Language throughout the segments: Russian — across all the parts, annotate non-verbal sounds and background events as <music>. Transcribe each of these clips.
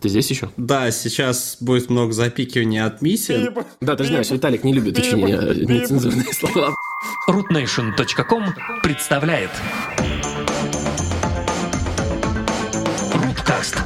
Ты здесь еще? Да, сейчас будет много запикивания от Миси. Да, ты знаешь, Виталик не любит очень нецензурные слова. rootnation.com представляет Руткаст.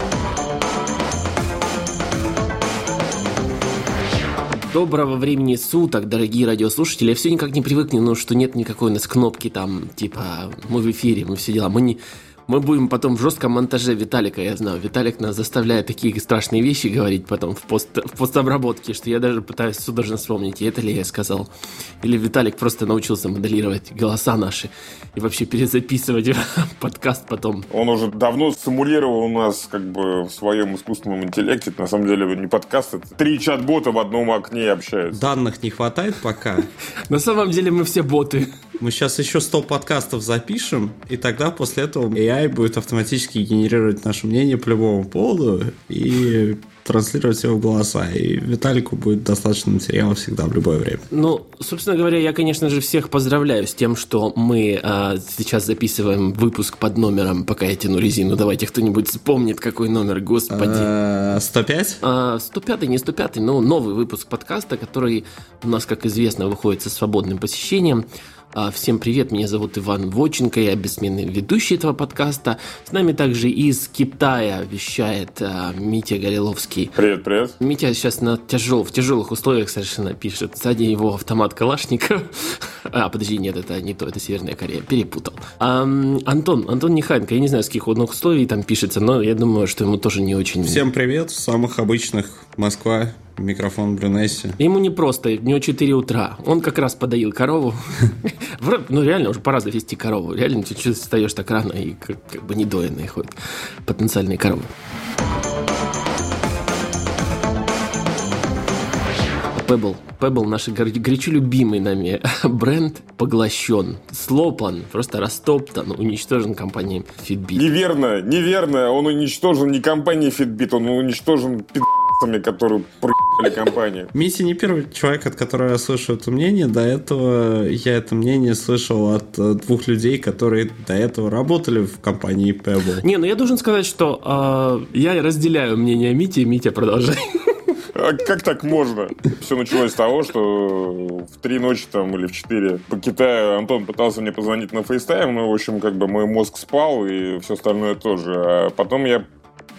Доброго времени суток, дорогие радиослушатели. Я все никак не привыкну, ну, что нет никакой у нас кнопки там, типа, мы в эфире, мы все дела. Мы не, мы будем потом в жестком монтаже Виталика, я знаю. Виталик нас заставляет такие страшные вещи говорить потом в, пост, в постобработке, что я даже пытаюсь судорожно вспомнить, и это ли я сказал. Или Виталик просто научился моделировать голоса наши и вообще перезаписывать <laughs> подкаст потом. Он уже давно симулировал у нас как бы в своем искусственном интеллекте. Это, на самом деле не подкаст, это три чат-бота в одном окне общаются. Данных не хватает пока. <laughs> На самом деле мы все боты. Мы сейчас еще 100 подкастов запишем, и тогда после этого AI будет автоматически генерировать наше мнение по любому поводу и транслировать его в голоса. И Виталику будет достаточно материала всегда, в любое время. Ну, собственно говоря, я, конечно же, всех поздравляю с тем, что мы а, сейчас записываем выпуск под номером, пока я тяну резину. Давайте кто-нибудь вспомнит, какой номер, господи. 105? А, 105 не 105, но новый выпуск подкаста, который у нас, как известно, выходит со свободным посещением. А, всем привет, меня зовут Иван Воченко, я бессменный ведущий этого подкаста. С нами также из Китая вещает а, Митя Гореловский. Привет, привет. Митя сейчас на тяжел, в тяжелых условиях совершенно пишет. Сзади его автомат Калашников. <laughs> А, подожди, нет, это не то, это Северная Корея, перепутал. А, Антон, Антон Нехайенко, я не знаю, с каких он условий там пишется, но я думаю, что ему тоже не очень... Всем привет, самых обычных Москва, микрофон Брюнесси. Ему не просто, у него 4 утра. Он как раз подоил корову. <laughs> Ну, реально, уже пора завести корову. Реально, чуть-чуть встаешь так рано и как, как бы недоенные ходят потенциальные коровы. Pebble. Pebble, наш горячо любимый нами <laughs> бренд, поглощен, слопан, просто растоптан, уничтожен компанией Fitbit. Неверно, неверно. Он уничтожен не компанией Fitbit, он уничтожен пи***цами, которые проебали компанию. Мисси не первый человек, от которого я слышу это мнение. До этого я это мнение слышал от двух людей, которые до этого работали в компании Pebble. Не, ну я должен сказать, что э, я разделяю мнение Мити, Митя продолжай. А как так можно? Все началось с того, что в три ночи там или в четыре по Китаю Антон пытался мне позвонить на FaceTime, ну, в общем, как бы мой мозг спал и все остальное тоже. А потом я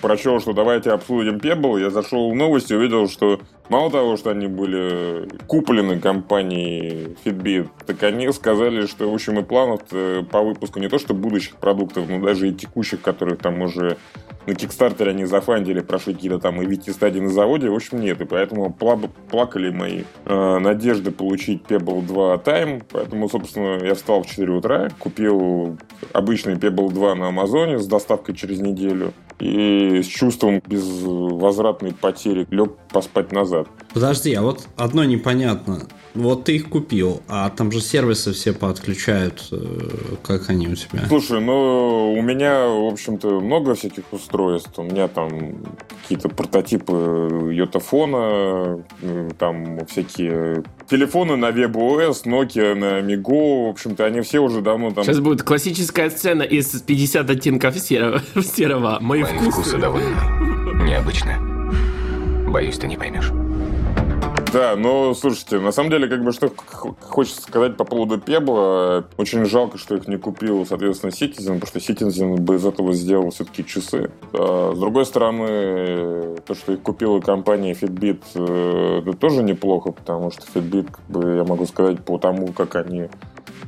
прочел, что давайте обсудим Pebble, я зашел в новости, увидел, что мало того, что они были куплены компанией Fitbit, так они сказали, что, в общем, и планов по выпуску не то, что будущих продуктов, но даже и текущих, которых там уже на Кикстартере они зафандили, прошли какие-то там и вити стадии на заводе, в общем, нет. И поэтому плакали мои э, надежды получить Pebble 2 Time. Поэтому, собственно, я встал в 4 утра, купил обычный Pebble 2 на Амазоне с доставкой через неделю. И с чувством безвозвратной потери лег поспать назад. Подожди, а вот одно непонятно. Вот ты их купил, а там же сервисы все подключают. Э, как они у тебя? Слушай, ну у меня, в общем-то, много всяких устройств. У меня там какие-то прототипы йотафона, э, там всякие телефоны на WebOS, Nokia на Migo, в общем-то, они все уже давно там... Сейчас будет классическая сцена из 50 оттенков серого. <laughs> серого. Мои, Мои вкусы. вкусы довольно необычны. Боюсь, ты не поймешь. Да, но слушайте, на самом деле, как бы что хочется сказать по поводу Пебла. Очень жалко, что их не купил, соответственно, Citizen, потому что Citizen бы из этого сделал все-таки часы. А с другой стороны, то, что их купила компания Fitbit, э, это тоже неплохо, потому что Fitbit, как бы, я могу сказать, по тому, как они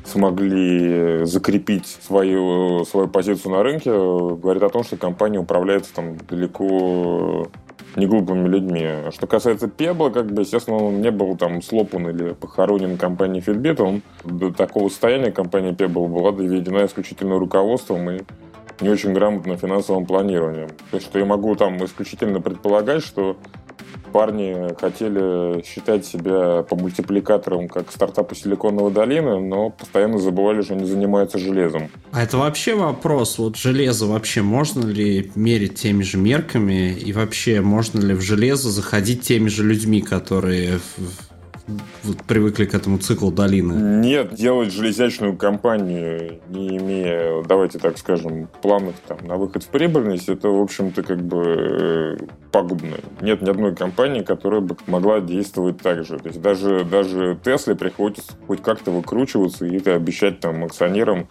смогли закрепить свою, свою позицию на рынке, говорит о том, что компания управляется там далеко не глупыми людьми. А что касается Пебла, как бы, естественно, он не был там слопан или похоронен компанией Fitbit, он до такого состояния компания Pebble была доведена исключительно руководством и не очень грамотным финансовым планированием. Есть, что я могу там исключительно предполагать, что парни хотели считать себя по мультипликаторам как стартапы Силиконовой долины, но постоянно забывали, что они занимаются железом. А это вообще вопрос, вот железо вообще можно ли мерить теми же мерками и вообще можно ли в железо заходить теми же людьми, которые вот привыкли к этому циклу долины? Нет, делать железячную компанию, не имея, давайте так скажем, планов там, на выход в прибыльность, это, в общем-то, как бы пагубной. Нет ни одной компании, которая бы могла действовать так же. То есть даже, даже Тесле приходится хоть как-то выкручиваться и это обещать там акционерам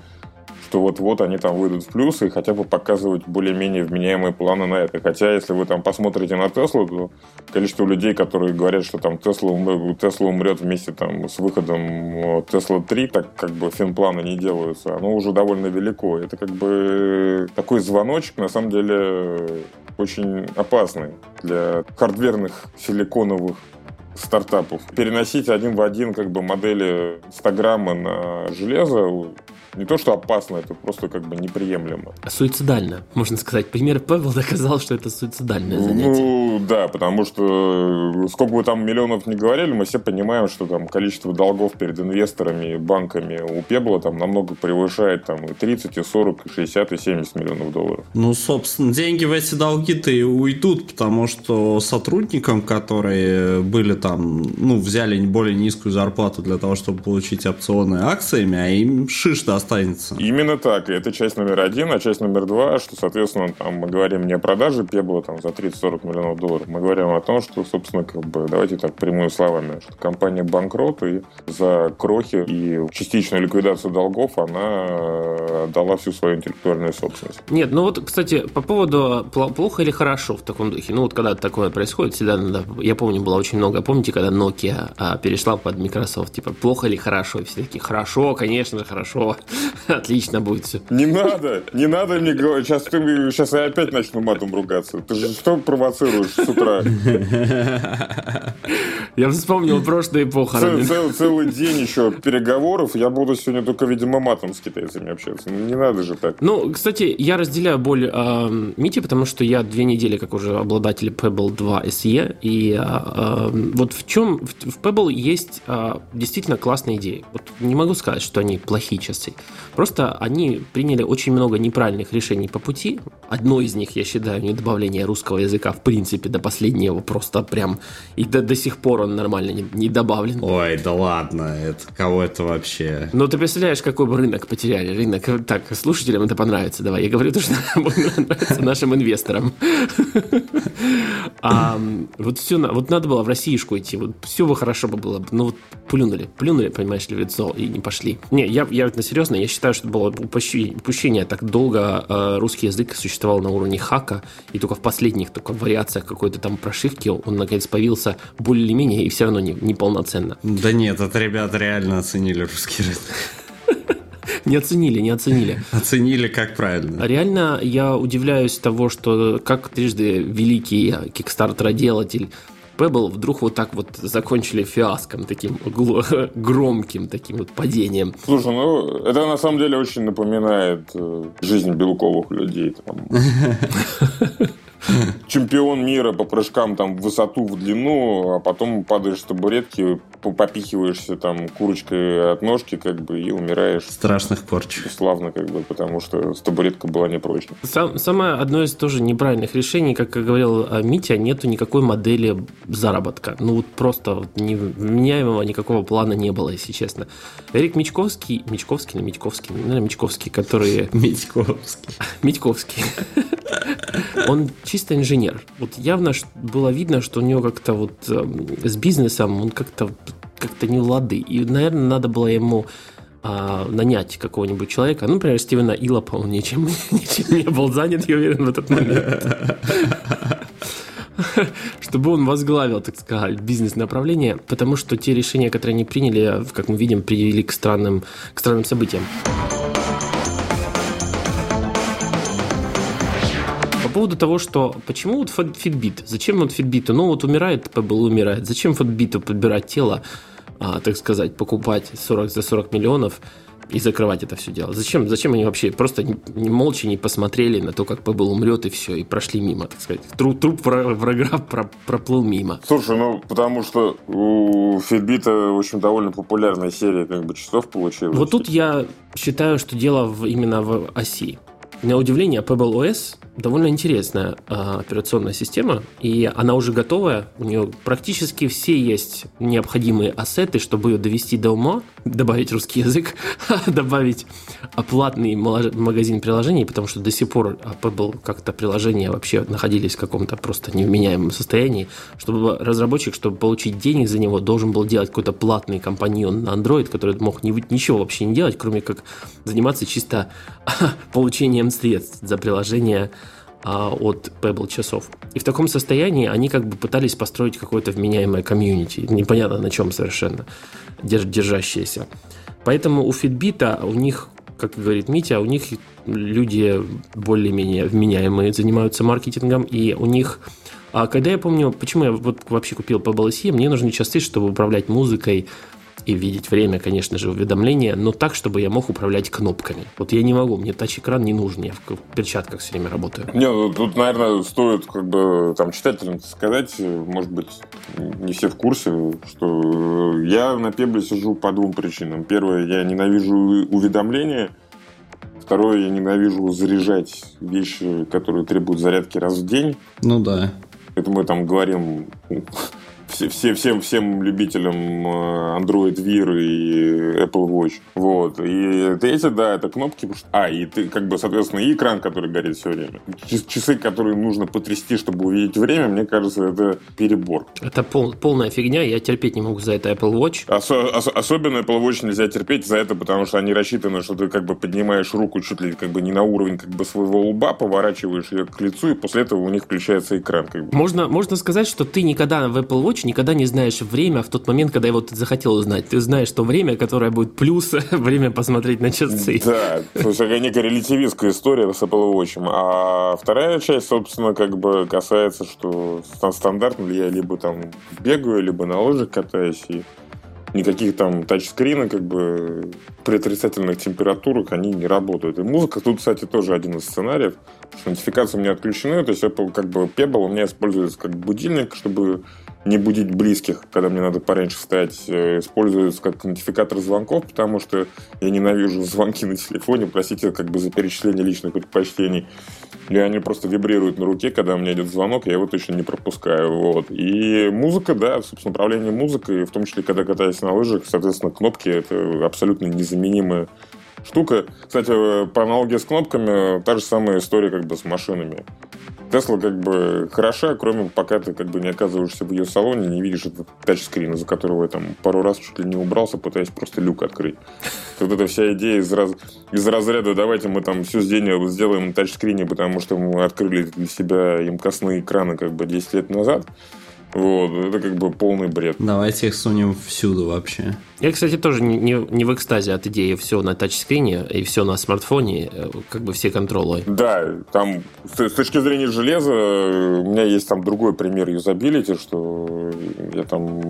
что вот-вот они там выйдут в плюсы и хотя бы показывать более-менее вменяемые планы на это. Хотя, если вы там посмотрите на Теслу, то количество людей, которые говорят, что там Тесла, Тесла умрет вместе там с выходом Тесла 3, так как бы финпланы не делаются, оно уже довольно велико. Это как бы такой звоночек, на самом деле, очень опасный для хардверных силиконовых стартапов. Переносить один в один как бы модели Инстаграма на железо не то, что опасно, это просто как бы неприемлемо. Суицидально, можно сказать. Пример Павел доказал, что это суицидальное занятие. Ну, да, потому что э, сколько бы там миллионов не говорили, мы все понимаем, что там количество долгов перед инвесторами, банками у Пебла там намного превышает там и 30, и 40, и 60, и 70 миллионов долларов. Ну, собственно, деньги в эти долги-то и уйдут, потому что сотрудникам, которые были там, ну, взяли более низкую зарплату для того, чтобы получить опционы акциями, а им шиш даст останется. Именно так. И это часть номер один. А часть номер два, что, соответственно, там мы говорим не о продаже Пебла там, за 30-40 миллионов долларов. Мы говорим о том, что, собственно, как бы, давайте так прямыми словами, что компания банкрот, и за крохи и частичную ликвидацию долгов она дала всю свою интеллектуальную собственность. Нет, ну вот, кстати, по поводу плохо или хорошо в таком духе. Ну вот когда такое происходит, всегда надо... Я помню, было очень много... Помните, когда Nokia а, перешла под Microsoft? Типа, плохо или хорошо? И все такие, хорошо, конечно, хорошо. <laughs> Отлично будет все. Не надо, не надо мне говорить. Сейчас, ты, сейчас я опять начну матом ругаться. Ты же что провоцируешь с утра? <laughs> Я вспомнил прошлые похороны. Цел, цел, целый день еще переговоров. Я буду сегодня только, видимо, матом с китайцами общаться. Ну, не надо же так. Ну, кстати, я разделяю боль э, Мити, потому что я две недели как уже обладатель Pebble 2 SE. И э, вот в чем в, в Pebble есть э, действительно классные идеи. Вот не могу сказать, что они плохие часы. Просто они приняли очень много неправильных решений по пути. Одно из них, я считаю, не добавление русского языка в принципе до последнего, просто прям и до, до сих пор он нормально не, не добавлен. Ой, да ладно, это кого это вообще? Ну ты представляешь, какой бы рынок потеряли? Рынок, так, слушателям это понравится, давай. Я говорю то, что <laughs> нравится нашим инвесторам. А, вот все, вот надо было в Россиюшку идти, вот все бы хорошо бы было, ну вот плюнули, плюнули, понимаешь ли, в лицо и не пошли. Не, я, я на серьезно, я считаю, что было упущение. Так долго э, русский язык существовал на уровне хака, и только в последних только вариациях какой-то там прошивки он наконец появился более-менее и все равно не, не полноценно. Да нет, это ребята реально оценили русский язык. <laughs> Не оценили, не оценили. Оценили как правильно. Реально я удивляюсь того, что как трижды великий кикстартер-делатель Pebble вдруг вот так вот закончили фиаском, таким <laughs> громким таким вот падением. Слушай, ну это на самом деле очень напоминает э, жизнь белковых людей. <laughs> <laughs> чемпион мира по прыжкам там в высоту, в длину, а потом падаешь с табуретки, попихиваешься там курочкой от ножки, как бы, и умираешь. Страшных порч. Славно, как бы, потому что табуретка была непрочной. Сам, самое одно из тоже неправильных решений, как говорил а, Митя, нету никакой модели заработка. Ну, вот просто вот невменяемого никакого плана не было, если честно. Эрик Мичковский, Мичковский или Мичковский, наверное, Мичковский, который... <laughs> Митьковский. <laughs> Митьковский. Он чисто инженер. Вот явно было видно, что у него как-то вот эм, с бизнесом он как-то как-то не лады. И, наверное, надо было ему а, нанять какого-нибудь человека, ну, например, Стивена Илопа, он ничем, <laughs> ничем не был занят, я уверен, в этот момент. <laughs> Чтобы он возглавил, так сказать, бизнес-направление, потому что те решения, которые они приняли, как мы видим, привели к странным, к странным событиям. Поводу того, что почему вот Fitbit, зачем вот Fitbit, ну вот умирает, Pebble умирает, зачем Fitbit подбирать тело, а, так сказать, покупать 40 за 40 миллионов и закрывать это все дело. Зачем, зачем они вообще просто не, молча не посмотрели на то, как Пебл умрет и все, и прошли мимо, так сказать. Труп, труп врага про, проплыл мимо. Слушай, ну потому что у Фитбита, в общем, довольно популярная серия как бы часов получилась. Вот тут я считаю, что дело в, именно в оси. На удивление, Pebble OS довольно интересная э, операционная система, и она уже готовая. У нее практически все есть необходимые ассеты, чтобы ее довести до ума, добавить русский язык, <laughs> добавить платный магазин приложений, потому что до сих пор Pebble как-то приложения вообще находились в каком-то просто невменяемом состоянии. Чтобы разработчик, чтобы получить денег за него, должен был делать какой-то платный компаньон на Android, который мог ничего вообще не делать, кроме как заниматься чисто <laughs> получением средств за приложение а, от Pebble часов. И в таком состоянии они как бы пытались построить какое-то вменяемое комьюнити, непонятно на чем совершенно, держащееся. Поэтому у Fitbit, у них, как говорит Митя, у них люди более-менее вменяемые занимаются маркетингом, и у них а когда я помню, почему я вот вообще купил Pebble SE, мне нужны часы, чтобы управлять музыкой, и видеть время, конечно же, уведомления, но так, чтобы я мог управлять кнопками. Вот я не могу, мне тач-экран не нужен, я в перчатках все время работаю. Не, ну тут, наверное, стоит как бы там читателям сказать, может быть, не все в курсе, что я на Пебле сижу по двум причинам. Первое, я ненавижу уведомления, Второе, я ненавижу заряжать вещи, которые требуют зарядки раз в день. Ну да. Это мы там говорим все, всем, всем любителям э, Android Wear и Apple Watch. Вот. И третье, да, это кнопки. А, и ты, как бы, соответственно, и экран, который горит все время. Часы, которые нужно потрясти, чтобы увидеть время, мне кажется, это перебор. Это пол, полная фигня, я терпеть не могу за это Apple Watch. Осо- ос- особенно Apple Watch нельзя терпеть за это, потому что они рассчитаны, что ты как бы поднимаешь руку чуть ли как бы не на уровень как бы своего лба, поворачиваешь ее к лицу, и после этого у них включается экран. Как бы. можно, можно сказать, что ты никогда в Apple Watch никогда не знаешь время в тот момент, когда его ты захотел узнать. Ты знаешь то время, которое будет плюс <laughs> время посмотреть на часы. Да, то есть это некая релятивистская история с Apple Watch. А вторая часть, собственно, как бы касается, что стандартно я либо там бегаю, либо на лыжах катаюсь, и никаких там тачскрина, как бы при отрицательных температурах они не работают. И музыка тут, кстати, тоже один из сценариев, что нотификации у меня отключены, то есть Apple, как бы Pebble у меня используется как будильник, чтобы не будить близких, когда мне надо пораньше встать, э, используется как нотификатор звонков, потому что я ненавижу звонки на телефоне, простите, как бы за перечисление личных предпочтений. Или они просто вибрируют на руке, когда у меня идет звонок, я его точно не пропускаю. Вот. И музыка, да, собственно, управление музыкой, в том числе, когда катаюсь на лыжах, соответственно, кнопки — это абсолютно незаменимая штука. Кстати, по аналогии с кнопками, та же самая история как бы с машинами. Тесла как бы хороша, кроме пока ты как бы не оказываешься в ее салоне, не видишь этот тачскрин, за которого я там пару раз чуть ли не убрался, пытаясь просто люк открыть. Вот эта вся идея из, раз, из разряда давайте мы там все здание сделаем на тачскрине, потому что мы открыли для себя имкостные экраны как бы 10 лет назад. Вот, это как бы полный бред. Давайте их сунем всюду вообще. Я, кстати, тоже не, не, не в экстазе от идеи все на тачскрине и все на смартфоне, э, как бы все контролы. Да, там с, с точки зрения железа у меня есть там другой пример юзабилити, что я там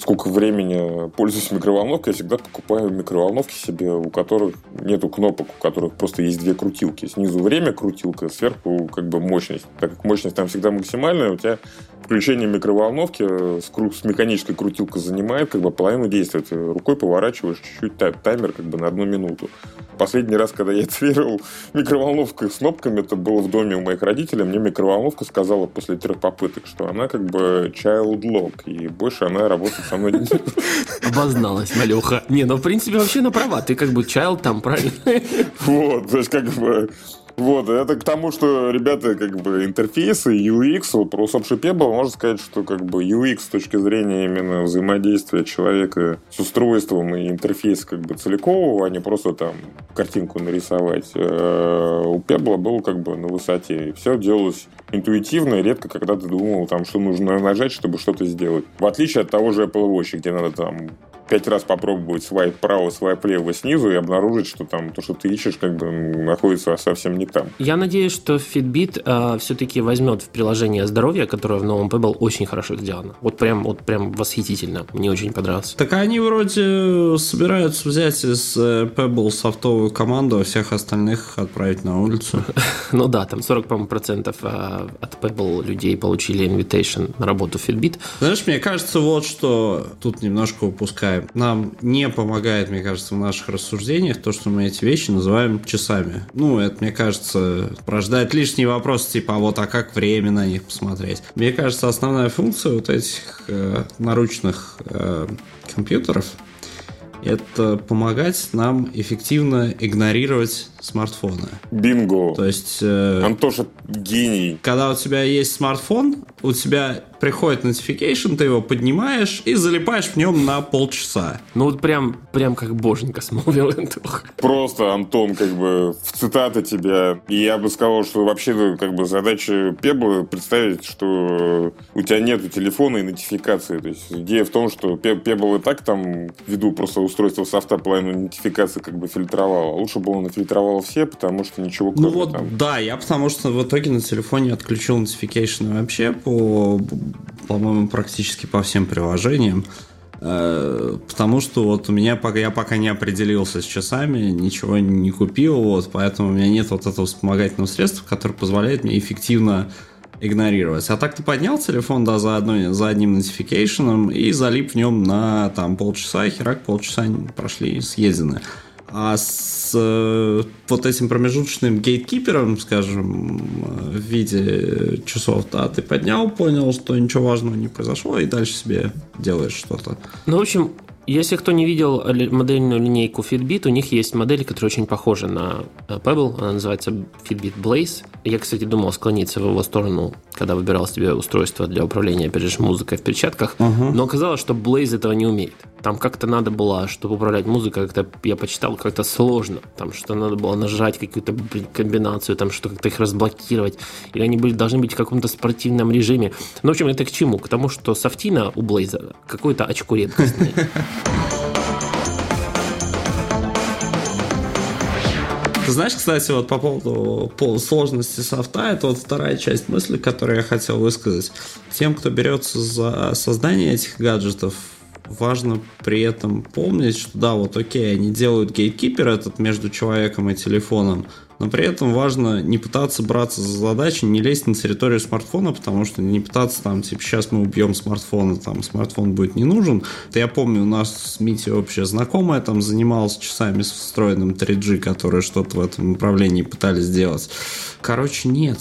сколько времени пользуюсь микроволновкой, я всегда покупаю микроволновки себе, у которых нету кнопок, у которых просто есть две крутилки. Снизу время крутилка, сверху как бы мощность. Так как мощность там всегда максимальная, у тебя включение микроволновки с, с механической крутилкой занимает как бы половину действия. Ты рукой поворачиваешь чуть-чуть таймер как бы на одну минуту. Последний раз, когда я <laughs> тверил микроволновкой с кнопками, это было в доме у моих родителей. Мне микроволновка сказала после трех попыток, что она как бы child lock, и больше она работает со мной не <laughs> Обозналась, малюха. Не, ну в принципе вообще на права. Ты как бы child там, правильно? <laughs> Вот, то есть как бы вот, это к тому, что, ребята, как бы интерфейсы, UX, вот про усопший Pebble можно сказать, что как бы UX с точки зрения именно взаимодействия человека с устройством и интерфейс как бы целикового, а не просто там картинку нарисовать. Э, у Pebble был как бы на высоте. Все делалось интуитивно, и редко когда ты думал, там, что нужно нажать, чтобы что-то сделать. В отличие от того же Apple Watch, где надо там пять раз попробовать свайп право, свайп лево снизу и обнаружить, что там то, что ты ищешь, как бы находится совсем не там. Я надеюсь, что Fitbit э, все-таки возьмет в приложение здоровья, которое в новом Pebble очень хорошо сделано. Вот прям, вот прям восхитительно. Мне очень понравилось. Так они вроде собираются взять из э, Pebble софтовую команду, а всех остальных отправить на улицу. <laughs> Ну да, там 40, по процентов э, от Pebble людей получили invitation на работу в Fitbit. Знаешь, мне кажется, вот что тут немножко упускаем нам не помогает, мне кажется, в наших рассуждениях то, что мы эти вещи называем часами. Ну, это, мне кажется, порождает лишние вопросы, типа, а вот, а как время на них посмотреть? Мне кажется, основная функция вот этих э, наручных э, компьютеров это помогать нам эффективно игнорировать смартфоны. Бинго. То есть... Э, Антоша гений. Когда у тебя есть смартфон, у тебя приходит notification, ты его поднимаешь и залипаешь в нем на полчаса. Ну вот прям, прям как боженька смолвил Антох. Просто, Антон, как бы в цитаты тебя. И я бы сказал, что вообще как бы задача Пебла представить, что у тебя нету телефона и нотификации. То есть идея в том, что Пебл и так там ввиду просто устройства софта половину нотификации как бы фильтровал. А лучше бы он нафильтровал все, потому что ничего кроме Ну вот, там... да, я потому что в итоге на телефоне отключил notification вообще по, по-моему, практически по всем приложениям. Э, потому что вот у меня пока я пока не определился с часами, ничего не купил, вот, поэтому у меня нет вот этого вспомогательного средства, которое позволяет мне эффективно игнорировать. А так ты поднял телефон, да, за, одной, за одним нотификейшеном и залип в нем на там полчаса, херак полчаса прошли съездены. А с э, вот этим промежуточным гейткипером, скажем, в виде часов, да, ты поднял, понял, что ничего важного не произошло, и дальше себе делаешь что-то. Ну, в общем, если кто не видел модельную линейку Fitbit, у них есть модель, которая очень похожа на э, Pebble. Она называется Fitbit Blaze. Я, кстати, думал склониться в его сторону, когда выбирал себе устройство для управления, опять же, музыкой в перчатках. Uh-huh. Но оказалось, что Blaze этого не умеет. Там как-то надо было, чтобы управлять музыкой, как-то я почитал, как-то сложно. Там что надо было нажать какую-то комбинацию, там что как-то их разблокировать. Или они были, должны быть в каком-то спортивном режиме. Ну, в общем, это к чему? К тому, что софтина у Blaze какой-то очко редкостный. <laughs> Знаешь, кстати, вот по поводу по сложности софта, это вот вторая часть мысли, которую я хотел высказать. Тем, кто берется за создание этих гаджетов, важно при этом помнить, что да, вот окей, они делают гейткипер этот между человеком и телефоном, но при этом важно не пытаться браться за задачи, не лезть на территорию смартфона, потому что не пытаться там, типа, сейчас мы убьем смартфон, там смартфон будет не нужен. Это я помню, у нас с Мити общая знакомая там занималась часами с встроенным 3G, которые что-то в этом направлении пытались сделать. Короче, нет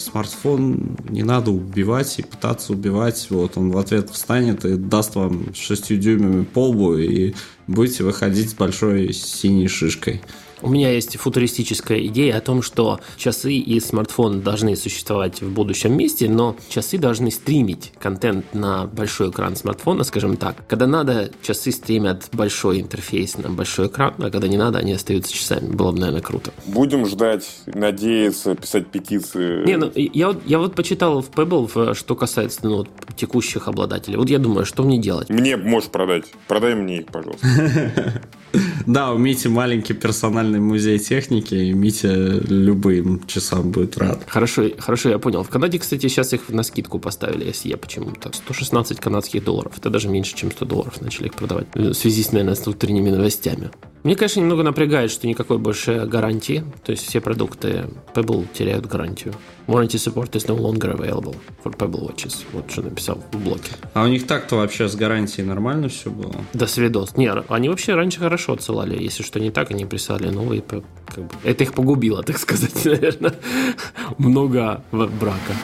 смартфон не надо убивать и пытаться убивать. Вот он в ответ встанет и даст вам шестью дюймами полбу и будете выходить с большой синей шишкой. У меня есть футуристическая идея о том, что часы и смартфон должны существовать в будущем месте, но часы должны стримить контент на большой экран смартфона, скажем так. Когда надо, часы стримят большой интерфейс на большой экран, а когда не надо, они остаются часами. Было бы, наверное, круто. Будем ждать, надеяться, писать петиции. Не, ну я, я вот почитал в Pebble, что касается ну, текущих обладателей. Вот я думаю, что мне делать? Мне можешь продать. Продай мне их, пожалуйста. <laughs> Да, у Мити маленький персональный музей техники, и Митя любым часам будет рад. Хорошо, хорошо, я понял. В Канаде, кстати, сейчас их на скидку поставили SE почему-то. 116 канадских долларов. Это даже меньше, чем 100 долларов начали их продавать. В связи с, наверное, с утренними новостями. Мне, конечно, немного напрягает, что никакой больше гарантии. То есть все продукты Pebble теряют гарантию. Warranty support is no longer available for Pebble watches. Вот что написал в блоке. А у них так-то вообще с гарантией нормально все было? Да, свидос. Не, они вообще раньше хорошо отсылали. Если что не так, они присылали новые. Как бы, это их погубило, так сказать, <laughs> наверное. Много брака.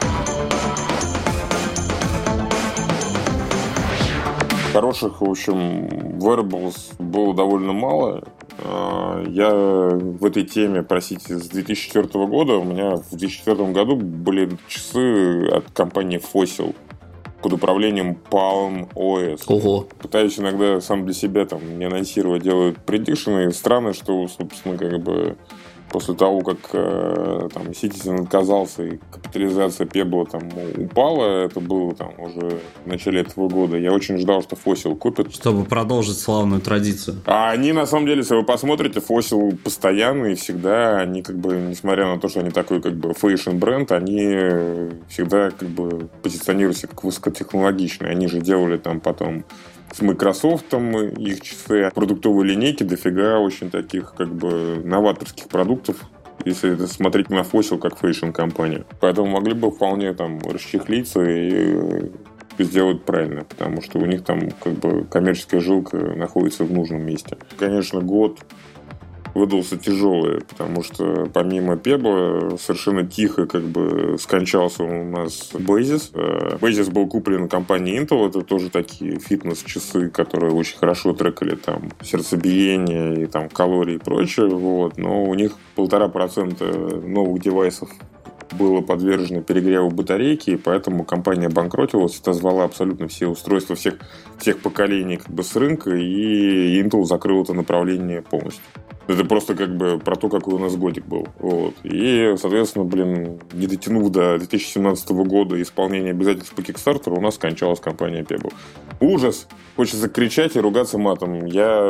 Хороших, в общем, wearables было довольно мало. А, я в этой теме, простите, с 2004 года. У меня в 2004 году были часы от компании Fossil под управлением Palm OS. Ого. Пытаюсь иногда сам для себя там не анонсировать, делают предикшены. Странно, что, собственно, как бы после того, как э, там Citizen отказался и капитализация Пебла там упала, это было там уже в начале этого года, я очень ждал, что Fossil купит. Чтобы продолжить славную традицию. А они, на самом деле, если вы посмотрите, Fossil постоянно и всегда, они как бы, несмотря на то, что они такой как бы фэшн бренд, они всегда как бы позиционируются как высокотехнологичные. Они же делали там потом с Microsoft, их часы продуктовой линейки дофига очень таких как бы новаторских продуктов, если это смотреть на Fossil как фэшн компанию. Поэтому могли бы вполне там расчехлиться и сделают правильно, потому что у них там как бы коммерческая жилка находится в нужном месте. Конечно, год выдался тяжелый, потому что помимо Pebble а совершенно тихо как бы скончался у нас Basis. Basis был куплен компанией Intel, это тоже такие фитнес-часы, которые очень хорошо трекали там сердцебиение и там калории и прочее, вот, но у них полтора процента новых девайсов было подвержено перегреву батарейки, и поэтому компания банкротилась, отозвала абсолютно все устройства всех, всех поколений как бы с рынка, и Intel закрыл это направление полностью. Это просто как бы про то, какой у нас годик был. Вот. И, соответственно, блин, не дотянув до 2017 года исполнения обязательств по Kickstarter, у нас скончалась компания Pebble. Ужас! Хочется кричать и ругаться матом. Я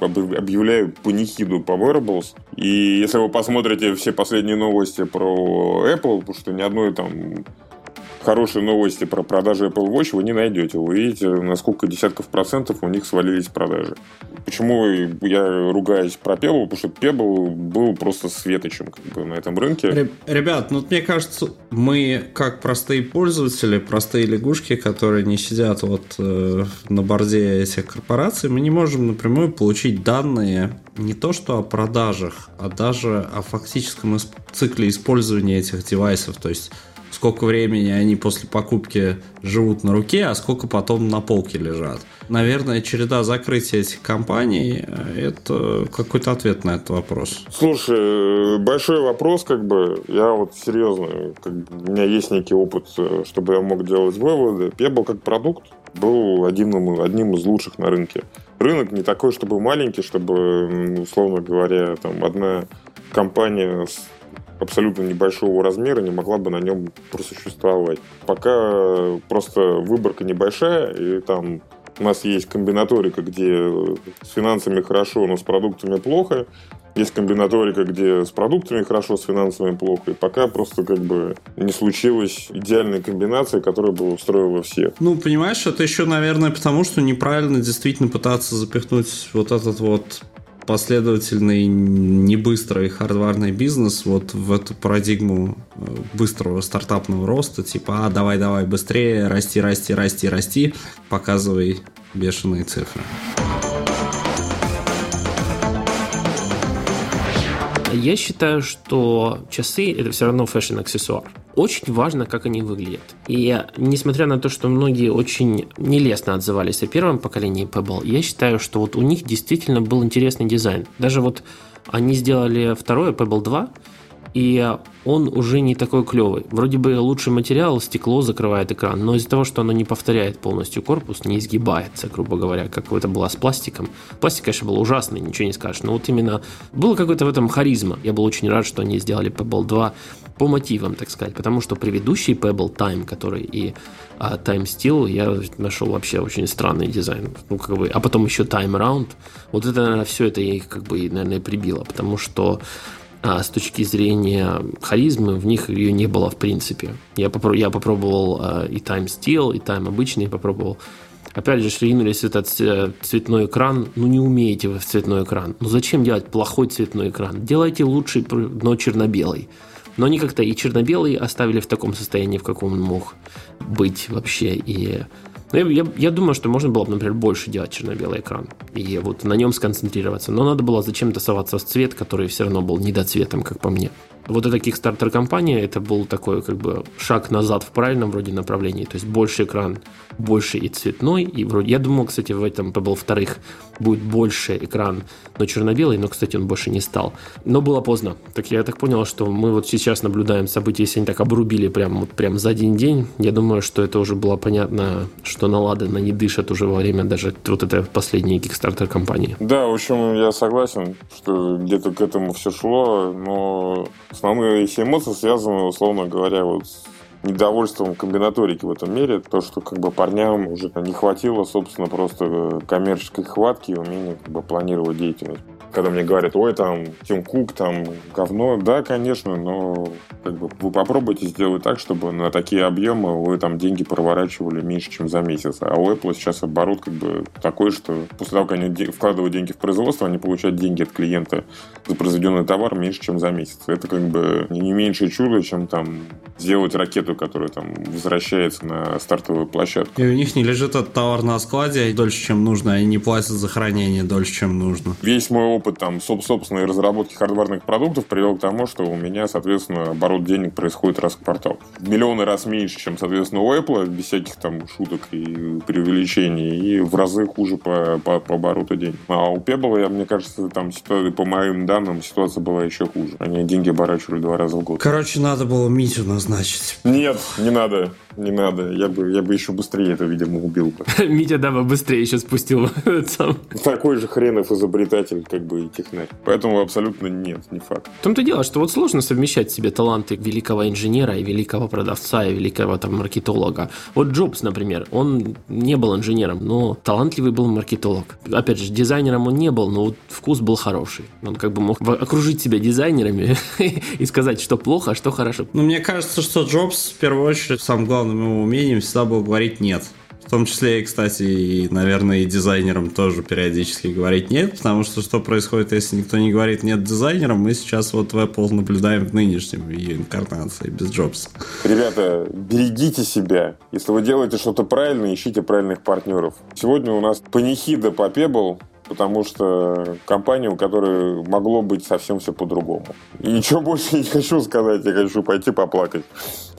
объявляю панихиду по Wearables. И если вы посмотрите все последние новости про Apple, потому что ни одной там хорошие новости про продажи Apple Watch вы не найдете. Вы видите, на сколько десятков процентов у них свалились продажи. Почему я ругаюсь про Pebble? Потому что Pebble был просто светочем как бы, на этом рынке. Ребят, ну мне кажется, мы как простые пользователи, простые лягушки, которые не сидят вот э, на борде этих корпораций, мы не можем напрямую получить данные не то что о продажах, а даже о фактическом цикле использования этих девайсов. То есть сколько времени они после покупки живут на руке, а сколько потом на полке лежат. Наверное, череда закрытия этих компаний – это какой-то ответ на этот вопрос. Слушай, большой вопрос, как бы, я вот серьезно, как бы, у меня есть некий опыт, чтобы я мог делать выводы. Pebble как продукт был одним, одним из лучших на рынке. Рынок не такой, чтобы маленький, чтобы, условно говоря, там одна компания абсолютно небольшого размера не могла бы на нем просуществовать. Пока просто выборка небольшая, и там у нас есть комбинаторика, где с финансами хорошо, но с продуктами плохо. Есть комбинаторика, где с продуктами хорошо, с финансами плохо. И пока просто как бы не случилась идеальная комбинация, которая бы устроила всех. Ну, понимаешь, это еще, наверное, потому что неправильно действительно пытаться запихнуть вот этот вот последовательный, не быстрый хардварный бизнес вот в эту парадигму э, быстрого стартапного роста, типа, а, давай, давай, быстрее, расти, расти, расти, расти, показывай бешеные цифры. Я считаю, что часы это все равно фэшн-аксессуар. Очень важно, как они выглядят. И несмотря на то, что многие очень нелестно отзывались о первом поколении Pebble, я считаю, что вот у них действительно был интересный дизайн. Даже вот они сделали второе Pebble 2, и он уже не такой клевый. Вроде бы лучший материал, стекло закрывает экран, но из-за того, что оно не повторяет полностью корпус, не изгибается, грубо говоря, как это было с пластиком. Пластик, конечно, был ужасный, ничего не скажешь, но вот именно было какое-то в этом харизма. Я был очень рад, что они сделали Pebble 2 по мотивам, так сказать, потому что предыдущий Pebble Time, который и а, Time Steel, я нашел вообще очень странный дизайн. Ну, как бы, а потом еще Time Round. Вот это, наверное, все это я их как бы, наверное, прибило, потому что а с точки зрения харизмы в них ее не было в принципе. Я, попро- я попробовал а, и Time Steel, и Time обычный попробовал. Опять же, ринулись в этот э, цветной экран. Ну, не умеете вы в цветной экран. Ну, зачем делать плохой цветной экран? Делайте лучший, но черно-белый. Но они как-то и черно-белый оставили в таком состоянии, в каком он мог быть вообще. И я, я, я думаю, что можно было бы, например, больше делать черно-белый экран и вот на нем сконцентрироваться. Но надо было зачем-то соваться в цвет, который все равно был недоцветом, как по мне. Вот эта Kickstarter компания, это был такой как бы шаг назад в правильном вроде направлении. То есть больше экран, больше и цветной. И вроде, я думал, кстати, в этом был вторых будет больше экран, но черно-белый, но, кстати, он больше не стал. Но было поздно. Так я так понял, что мы вот сейчас наблюдаем события, если они так обрубили прям, вот, прям за один день. Я думаю, что это уже было понятно, что наладано не дышат уже во время даже вот этой последней Kickstarter компании. Да, в общем, я согласен, что где-то к этому все шло, но основные все эмоции связаны, условно говоря, вот с недовольством комбинаторики в этом мире, то, что как бы парням уже не хватило, собственно, просто коммерческой хватки и умения как бы планировать деятельность. Когда мне говорят, ой, там, Тим Кук, там, говно. Да, конечно, но как бы вы попробуйте сделать так, чтобы на такие объемы вы там деньги проворачивали меньше, чем за месяц. А у Apple сейчас оборот как бы такой, что после того, как они вкладывают деньги в производство, они получают деньги от клиента за произведенный товар меньше, чем за месяц. Это как бы не меньшее чудо, чем там сделать ракету, которая там возвращается на стартовую площадку. И у них не лежит этот товар на складе дольше, чем нужно, они не платят за хранение дольше, чем нужно. Весь мой опыт там собственной разработки хардварных продуктов привел к тому, что у меня, соответственно, оборот денег происходит раз в квартал. Миллионы раз меньше, чем, соответственно, у Apple, без всяких там шуток и преувеличений, и в разы хуже по, по, по обороту денег. А у Pebble, я, мне кажется, там по моим данным, ситуация была еще хуже. Они деньги оборачивали два раза в год. Короче, надо было Митю назначить. Нет, не надо. Не надо. Я бы, я бы еще быстрее это, видимо, убил бы. <laughs> Митя, да, бы быстрее еще спустил <laughs> сам. Такой же хренов изобретатель, как бы и технарь. Поэтому абсолютно нет, не факт. В том-то дело, что вот сложно совмещать в себе таланты великого инженера и великого продавца и великого там маркетолога. Вот Джобс, например, он не был инженером, но талантливый был маркетолог. Опять же, дизайнером он не был, но вот вкус был хороший. Он как бы мог окружить себя дизайнерами <laughs> и сказать, что плохо, а что хорошо. Ну, мне кажется, что Джобс в первую очередь сам главный главным его умением всегда было говорить «нет». В том числе, кстати, и, наверное, и дизайнерам тоже периодически говорить «нет», потому что что происходит, если никто не говорит «нет» дизайнерам, мы сейчас вот в Apple наблюдаем в нынешнем ее инкарнации без Джобса. Ребята, берегите себя. Если вы делаете что-то правильно, ищите правильных партнеров. Сегодня у нас панихида по Pebble, потому что компания, у которой могло быть совсем все по-другому. И ничего больше не хочу сказать, я хочу пойти поплакать,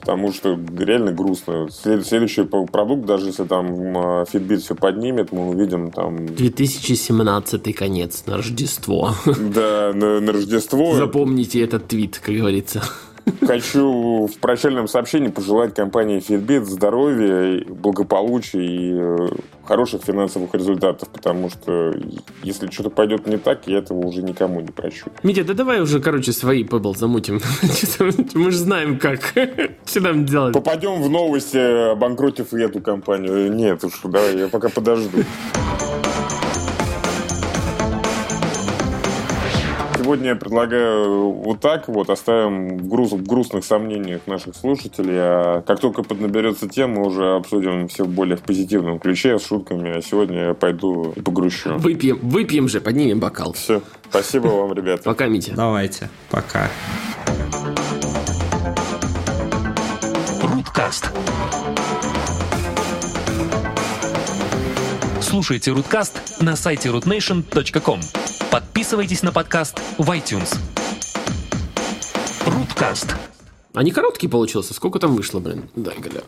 потому что реально грустно. Следующий продукт, даже если там Fitbit все поднимет, мы увидим там... 2017 конец на Рождество. Да, на, на Рождество. Запомните этот твит, как говорится. Хочу в прощальном сообщении пожелать компании Fitbit здоровья, благополучия и э, хороших финансовых результатов, потому что если что-то пойдет не так, я этого уже никому не прощу. Митя, да давай уже, короче, свои Pebble замутим. <laughs> Мы же знаем, как. <laughs> Что нам делать? Попадем в новости, обанкротив и эту компанию. Нет уж, давай, я пока подожду. Сегодня я предлагаю вот так вот, оставим в, груз, в грустных сомнениях наших слушателей, а как только поднаберется тема, мы уже обсудим все в более в позитивном ключе, с шутками, а сегодня я пойду и погрущу. Выпьем, выпьем же, поднимем бокал. Все, спасибо вам, ребята. Пока, Митя. Давайте, пока. Руткаст. Слушайте Руткаст на сайте rootnation.com. Подписывайтесь на подкаст в iTunes. Руткаст. А не короткий получился? Сколько там вышло, блин? Дай, Галя.